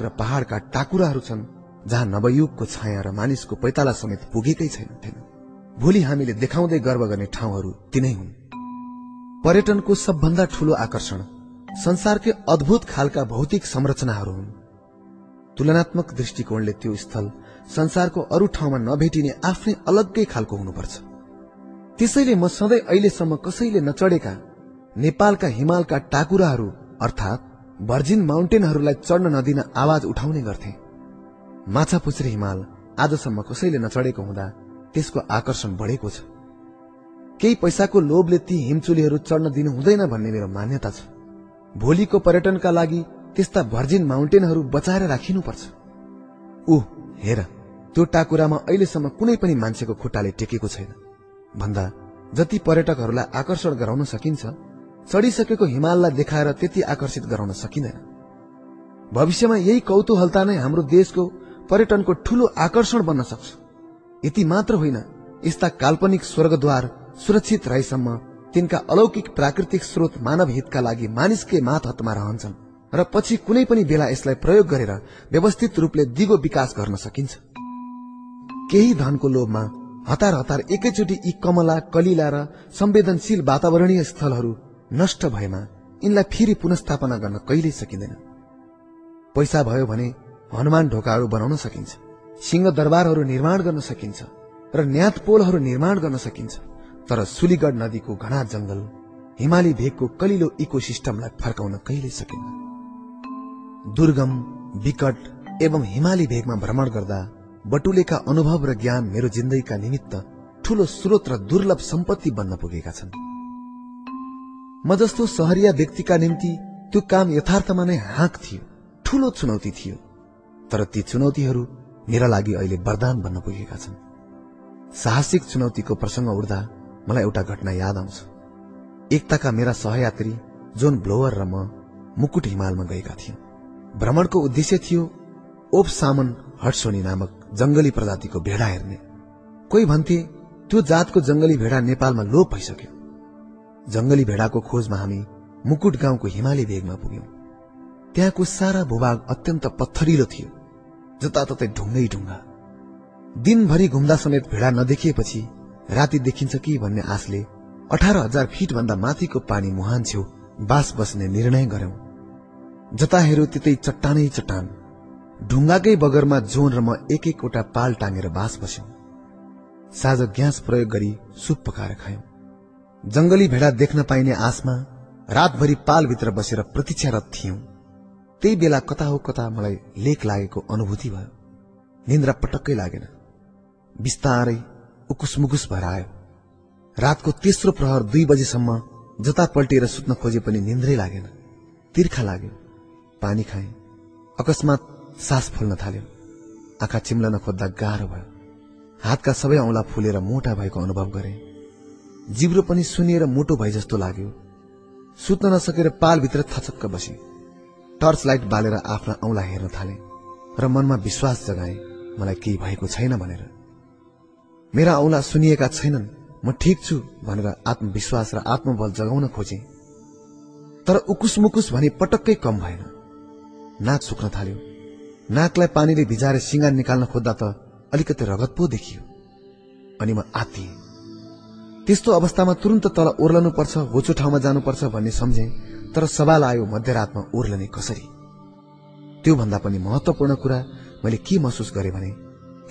र पहाड़का टाकुराहरू छन् जहाँ नवयुगको छाया र मानिसको पैताला समेत पुगेकै छैन भोलि हामीले देखाउँदै गर्व गर्ने ठाउँहरू तिनै हुन्। पर्यटनको सबभन्दा ठूलो आकर्षण संसारकै अद्भुत खालका भौतिक संरचनाहरू हुन्। तुलनात्मक दृष्टिकोणले त्यो स्थल संसारको अरू ठाउँमा नभेटिने आफ्नै अलग्गै खालको हुनुपर्छ। त्यसैले म सधैँ अहिलेसम्म कसैले नचढेका नेपालका हिमालका टाकुराहरू अर्थात् भर्जिन माउन्टेनहरूलाई चढ्न नदिन आवाज उठाउने गर्थे। माछापुछ्रे हिमाल आजसम्म कसैले नचढेको हुँदा त्यसको आकर्षण बढेको छ। केही पैसाको लोभले ती हिमचुलीहरू चढ्न दिनु हुँदैन भन्ने मेरो मान्यता छ। भोलिको पर्यटनका लागि त्यस्ता भर्जिन माउन्टेनहरू बचाएर राखिनुपर्छ। ऊ हेर त्यो टाकुरामा अहिलेसम्म कुनै पनि मान्छेको खुट्टाले टेकेको छैन। भन्दा जति पर्यटकहरूलाई आकर्षण गराउन सकिन्छ चढिसकेको हिमाललाई देखाएर त्यति आकर्षित गराउन सकिँदैन। भविष्यमा यही कौतूहलता नै हाम्रो देशको पर्यटनको ठूलो आकर्षण बन्न सक्छ। यति मात्र होइन यस्ता काल्पनिक स्वर्गद्वार सुरक्षित रहेसम्म तिनका अलौकिक प्राकृतिक स्रोत मानव हितका लागि मानिसकै मात हतमा रहन्छन् र पछि कुनै पनि बेला यसलाई प्रयोग गरेर व्यवस्थित रूपले दिगो विकास गर्न सकिन्छ। केही धनको लोभमा हतार हतार एकैचोटि यी कमला कलिला र संवेदनशील वातावरणीय स्थलहरू नष्ट भएमा यिनलाई फेरि पुनस्थापना गर्न कहिल्यै सकिँदैन। पैसा भयो भने हनुमान ढोकाहरू बनाउन सकिन्छ सिंह दरबारहरू निर्माण गर्न सकिन्छ र न्यात पोलहरू निर्माण गर्न सकिन्छ। तर सुलीगढ नदीको घना जंगल हिमाली भेगको कलिलो इको सिस्टमलाई फर्काउन कहिल्यै सकिन्न। दुर्गम विकट एवं हिमाली भेगमा भ्रमण गर्दा बटुलेका अनुभव र ज्ञान मेरो जिन्दगीका निमित्त ठूलो स्रोत र दुर्लभ सम्पत्ति बन्न पुगेका छन्। म जस्तो सहरिया व्यक्तिका निम्ति त्यो काम यथार्थमा नै हाँक थियो ठूलो चुनौती थियो। तर ती चुनौतीहरू मेरा लागि अहिले वरदान बन्न पुगेका छन्। साहसिक चुनौतीको प्रसंग उड्दा मलाई एउटा घटना याद आउँछ। एकताका मेरा सहयात्री जोन ब्लोवर र म मुकुट हिमालमा गएका थियौं। भ्रमणको उद्देश्य थियो ओप सामन हटसोनी नामक जंगली प्रजातिको भेडा हेर्ने। कोही भन्थे त्यो जातको जंगली भेडा नेपालमा लोप भइसक्यो। जंगली भेडाको खोजमा हामी मुकुट गाउँको हिमाली भेगमा पुग्यौं। त्यहाँको सारा भूभाग अत्यन्त पत्थरिलो थियो जताततै ढुङ्गै ढुङ्गा। दिनभरि घुम्दा समेत भेडा नदेखिएपछि राति देखिन्छ कि भन्ने आशले अठार हजार फिट भन्दा माथिको पानी मुहान छेउ बास बस्ने निर्णय गर्यौं जता हेऱ्यो त्यतै चट्टानै चट्टान ढुङ्गाकै बगरमा जोन र म एक एकवटा पाल टाँगेर बास बस्यौं। साँझ ग्यास प्रयोग गरी सुप पकाएर खायौं। जंगली भेडा देख्न पाइने आशमा रातभरि पालभित्र बसेर प्रतीक्षारत थियौं। त्यही बेला कता हो कता मलाई लेख लागेको अनुभूति भयो। निन्द्रा पटक्कै लागेन। बिस्तारै उकुस भएर आयो रातको तेस्रो प्रहर दुई बजेसम्म जता पल्टिएर सुत्न खोजे पनि निन्द्रै लागेन। तिर्खा लाग्यो। पानी खाए। अकस्मात सास फुल्न थाल्यो। आँखा चिम्लन खोज्दा गाह्रो भयो। हातका सबै औंला फुलेर मोटा भएको अनुभव गरे। जिब्रो पनि सुनिएर मोटो भए जस्तो लाग्यो। सुत्न नसकेर पालभित्र थचक्क बसे। टर्च लाइट बालेर आफ्ना औंला हेर्न थाले र मनमा विश्वास जगाए मलाई केही भएको छैन भनेर। मेरा औंला सुनिएका छैनन् म ठिक छु भनेर आत्मविश्वास र आत्मबल जगाउन खोजे। तर उकुस मुकुस भने पटक्कै कम भएन। नाक सुक्न थाल्यो। नाकलाई पानीले भिजाएर सिंगार निकाल्न खोज्दा त अलिकति रगत पो देखियो। अनि म आत्तिए। त्यस्तो अवस्थामा तुरन्त तल ओर्लनु पर्छ होचो ठाउँमा जानुपर्छ भन्ने सम्झे तर सवाल आयो मध्यरातमा ओर्लने कसरी? त्योभन्दा पनि महत्वपूर्ण कुरा मैले के महसुस गरेँ भने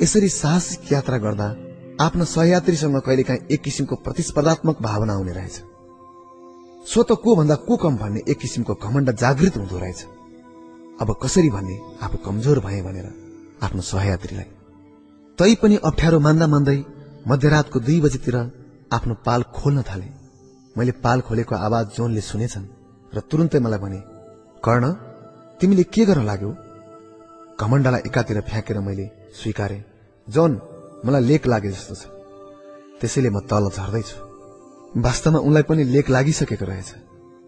यसरी साहसिक यात्रा गर्दा आफ्ना सहयात्रीसँग कहिलेकाहीँ एक किसिमको प्रतिस्पर्धात्मक भावना आउने रहेछ। सो त को भन्दा को कम भन्ने एक किसिमको घमण्ड जागृत हुँदो रहेछ। अब कसरी भन्ने आफू कमजोर भए भनेर आफ्नो सहयात्रीलाई। तै पनि अप्ठ्यारो मान्दा मान्दै मध्यरातको दुई बजीतिर आफ्नो पाल खोल्न थाले। मैले पाल खोलेको आवाज जोनले सुनेछन् र तुरन्तै मलाई भने कर्ण तिमीले के गर्न लाग्यो? घमण्डलाई एकातिर फ्याँकेर मैले स्वीकारे जोन मलाई लेख लागे जस्तो छ। त्यसैले म तल झर्दैछु। वास्तवमा उनलाई पनि लेख लागिसकेको रहेछ।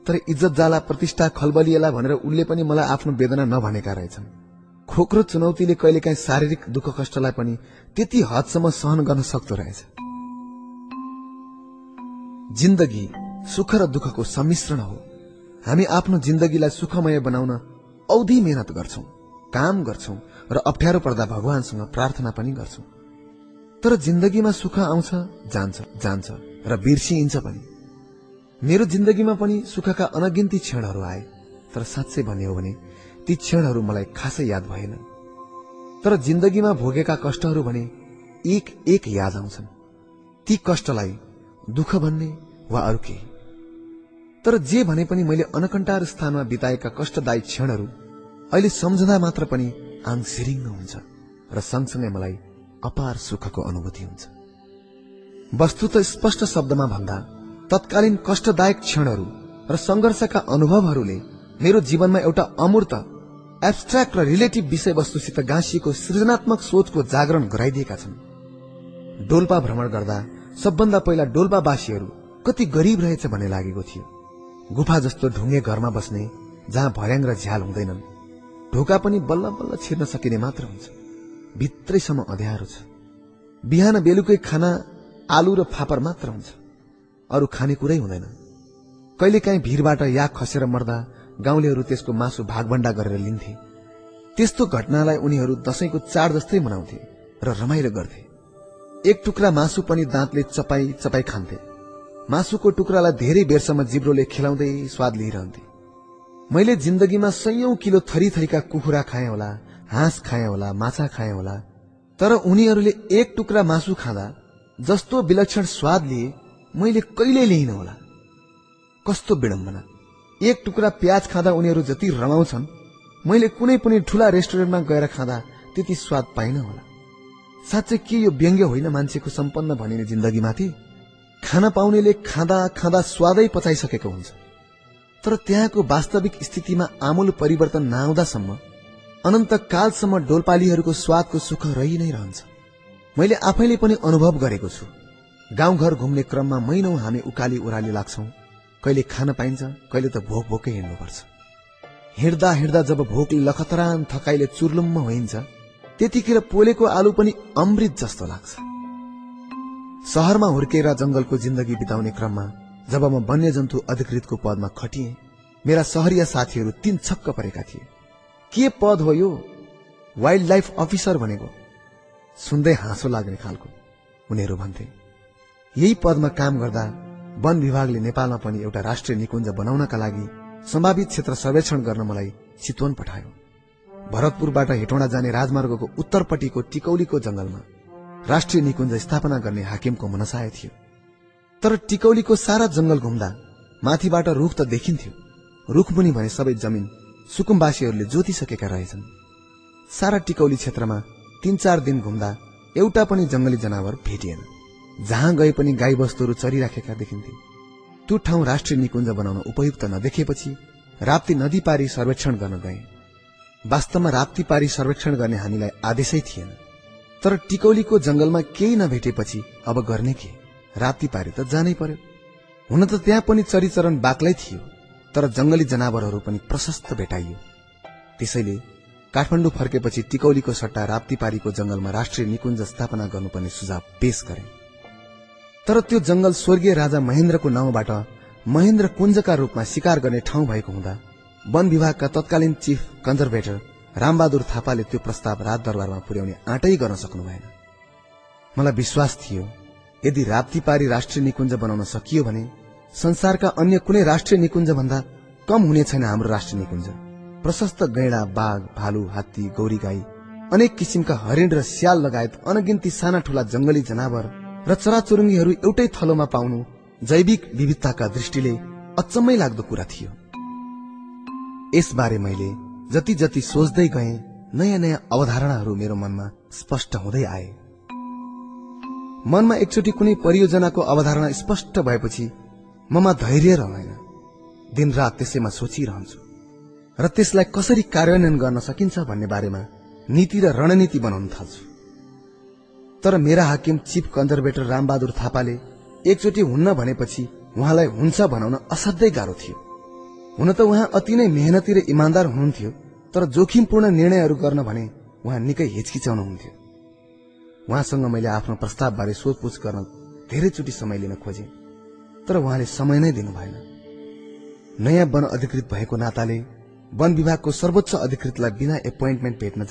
तर इज्जत जाला प्रतिष्ठा खलबलिएला भनेर उनले पनि मलाई आफ्नो वेदना नभनेका रहेछन्। खोक्रो चुनौतीले कहिलेकाहीँ शारीरिक दुःख कष्टलाई पनि त्यति हदसम्म सहन गर्न सक्दो रहेछ। जिन्दगी सुख र दुःखको सम्मिश्रण हो। हामी आफ्नो जिन्दगीलाई सुखमय बनाउन औधी मेहनत गर्छौं काम गर्छौं र अप्ठ्यारो पर्दा भगवानसँग प्रार्थना पनि गर्छौं। तर जिन्दगीमा सुख आउँछ जान्छ जान्छ र बिर्सिइन्छ पनि। मेरो जिन्दगीमा पनि सुखका अनगिन्ती क्षणहरू आए तर साँच्चै भन्ने हो भने ती क्षणहरू मलाई खासै याद भएन। तर जिन्दगीमा भोगेका कष्टहरू भने एक एक याद आउँछन्। ती कष्टलाई दुःख भन्ने वा अरू केही? तर जे भने पनि मैले अनकन्टार स्थानमा बिताएका कष्टदायी क्षणहरू अहिले सम्झँदा मात्र पनि आङ सिरिङ्ग हुन्छ र सँगसँगै मलाई अपार सुखको अनुभूति हुन्छ। वस्तु त स्पष्ट शब्दमा भन्दा तत्कालीन कष्टदायक क्षणहरू र संघर्षका अनुभवहरूले मेरो जीवनमा एउटा अमूर्त एब्स्ट्राक्ट र रिलेटिभ विषयवस्तुसित गाँसिएको सृजनात्मक सोचको जागरण गराइदिएका छन्। डोल्पा भ्रमण गर्दा सबभन्दा पहिला डोल्पावासीहरू कति गरीब रहेछ भन्ने लागेको थियो। गुफा जस्तो ढुङ्गे घरमा बस्ने जहाँ भर्याङ र झ्याल हुँदैनन्। ढोका पनि बल्ल बल्ल छिर्न सकिने मात्र हुन्छ। भित्रैसम्म अध्यारो छ। बिहान बेलुकै खाना आलु र फापर मात्र हुन्छ। अरू खानेकुरै हुँदैन। कहिलेकाहीँ भिरबाट याक खसेर मर्दा गाउँलेहरू त्यसको मासु भागभण्डा गरेर लिन्थे। त्यस्तो घटनालाई उनीहरू दशैंको चाड जस्तै मनाउँथे र रमाइलो गर्थे। एक टुक्रा मासु पनि दाँतले चपाई चपाई खान्थे। मासुको टुक्रालाई धेरै बेरसम्म जिब्रोले खेलाउँदै स्वाद लिइरहन्थे। मैले जिन्दगीमा सयौं किलो थरी थरीका कुखुरा खाएँ होला हाँस खाएँ होला माछा खाएँ होला तर उनीहरूले एक टुक्रा मासु खाँदा जस्तो विलक्षण स्वाद लिए मैले कहिले लिइन होला। कस्तो विडम्बना। एक टुक्रा प्याज खाँदा उनीहरू जति रमाउँछन् मैले कुनै पनि ठूला रेस्टुरेन्टमा गएर खाँदा त्यति स्वाद पाइन होला। साँच्चै के यो व्यङ्ग्य होइन मान्छेको सम्पन्न भनिने जिन्दगीमाथि? खान पाउनेले खाँदा खाँदा स्वादै पचाइसकेको हुन्छ। तर त्यहाँको वास्तविक स्थितिमा आमूल परिवर्तन नआउँदासम्म अनन्त कालसम्म डोलपालीहरूको स्वादको सुख रहि नै रहन्छ। मैले आफैले पनि अनुभव गरेको छु। गाउँघर घुम्ने क्रममा महिनौ हामी उकाली उराली लाग्छौ। कहिले खान पाइन्छ कहिले त भोक भोकै हिँड्नुपर्छ। हिँड्दा हिँड्दा जब भोकले लखतरान थकाइले चुर्लुम्म होइन्छ त्यतिखेर पोलेको आलु पनि अमृत जस्तो लाग्छ। सहरमा हुर्केर जंगलको जिन्दगी बिताउने क्रममा जब म वन्यजन्तु अधिकृतको पदमा खटिए मेरा सहरिया साथीहरू तीन छक्क परेका थिए। के पद हो यो? वाइल्ड लाइफ अफिसर भनेको। सुन्दै हाँसो लाग्ने खालको उनीहरू भन्थे। यही पदमा काम गर्दा वन विभागले नेपालमा पनि एउटा राष्ट्रिय निकुञ्ज बनाउनका लागि सम्भावित क्षेत्र सर्वेक्षण गर्न मलाई चितवन पठायो। भरतपुरबाट हेटौँडा जाने राजमार्गको उत्तरपट्टिको टिकौलीको जंगलमा राष्ट्रिय निकुञ्ज स्थापना गर्ने हाकिमको मनसाय थियो। तर टिकौलीको सारा जंगल घुम्दा माथिबाट रुख त देखिन्थ्यो। रुख मुनि भने सबै जमिन सुकुम्बासीहरूले जोतिसकेका रहेछन्। सारा टिकौली क्षेत्रमा तीन चार दिन घुम्दा एउटा पनि जंगली जनावर भेटिएन। जहाँ गए पनि गाई वस्तुहरू चरिराखेका देखिन्थे। त्यो ठाउँ राष्ट्रिय निकुञ्ज बनाउन उपयुक्त नदेखेपछि राप्ती नदी पारी सर्वेक्षण गर्न गए। वास्तवमा राप्ती पारी सर्वेक्षण गर्ने हामीलाई आदेशै थिएन। तर टिकौलीको जंगलमा केही नभेटेपछि अब गर्ने के? राप्ती पारी त जानै पर्यो। हुन त त्यहाँ पनि चरिचरण बाक्लै थियो तर जंगली जनावरहरू पनि प्रशस्त भेटाइयो। त्यसैले काठमाडौँ फर्केपछि टिकौलीको सट्टा राप्तीपारीको जंगलमा राष्ट्रिय निकुञ्ज स्थापना गर्नुपर्ने सुझाव पेश गरे। तर त्यो जंगल स्वर्गीय राजा महेन्द्रको नाउँबाट महेन्द्र कुञ्जका रूपमा शिकार गर्ने ठाउँ भएको हुँदा वन विभागका तत्कालीन चिफ कन्जर्भेटर रामबहादुर थापाले त्यो प्रस्ताव राज दरबारमा पुर्याउने आँटै गर्न सक्नु भएन। मलाई विश्वास थियो यदि राप्तीपारी राष्ट्रिय निकुञ्ज बनाउन सकियो भने संसारका अन्य कुनै राष्ट्रिय निकुञ्ज भन्दा कम हुने छैन हाम्रो राष्ट्रिय निकुञ्ज। प्रशस्त गैडा बाघ भालु हात्ती गौरी गाई अनेक किसिमका हरिण र स्याल लगायत अनगिन्ती साना ठूला जंगली जनावर र चराचुरुङ्गीहरू एउटै थलोमा पाउनु जैविक विविधताका दृष्टिले अचम्मै लाग्दो कुरा थियो। यसबारे मैले जति जति सोच्दै गए नयाँ नयाँ अवधारणाहरू मेरो मनमा स्पष्ट हुँदै आए। मनमा एकचोटि कुनै परियोजनाको अवधारणा स्पष्ट भएपछि ममा धैर्य रहँदैन। दिनरात त्यसैमा सोचिरहन्छु। र त्यसलाई कसरी कार्यान्वयन गर्न सकिन्छ भन्ने बारेमा नीति र रणनीति बनाउन थाल्छु। तर मेरा हाकिम चिफ कन्जर्भेटर रामबहादुर थापाले एकचोटि हुन्न भनेपछि उहाँलाई हुन्छ भनाउन असाध्यै गाह्रो थियो। हुन त उहाँ अति नै मेहनती र इमान्दार हुनुहुन्थ्यो तर जोखिमपूर्ण निर्णयहरू गर्न भने उहाँ निकै हिचकिचाउनुहुन्थ्यो उहाँसँग मैले आफ्नो प्रस्तावबारे सोधपुछ गर्न धेरैचोटि समय लिन खोजे तर उहाँले समय नै दिनु भएन। नयाँ वन अधिकृत भएको नाताले वन विभागको सर्वोच्च अधिकृतलाई बिना एपोइन्टमेन्ट भेट्न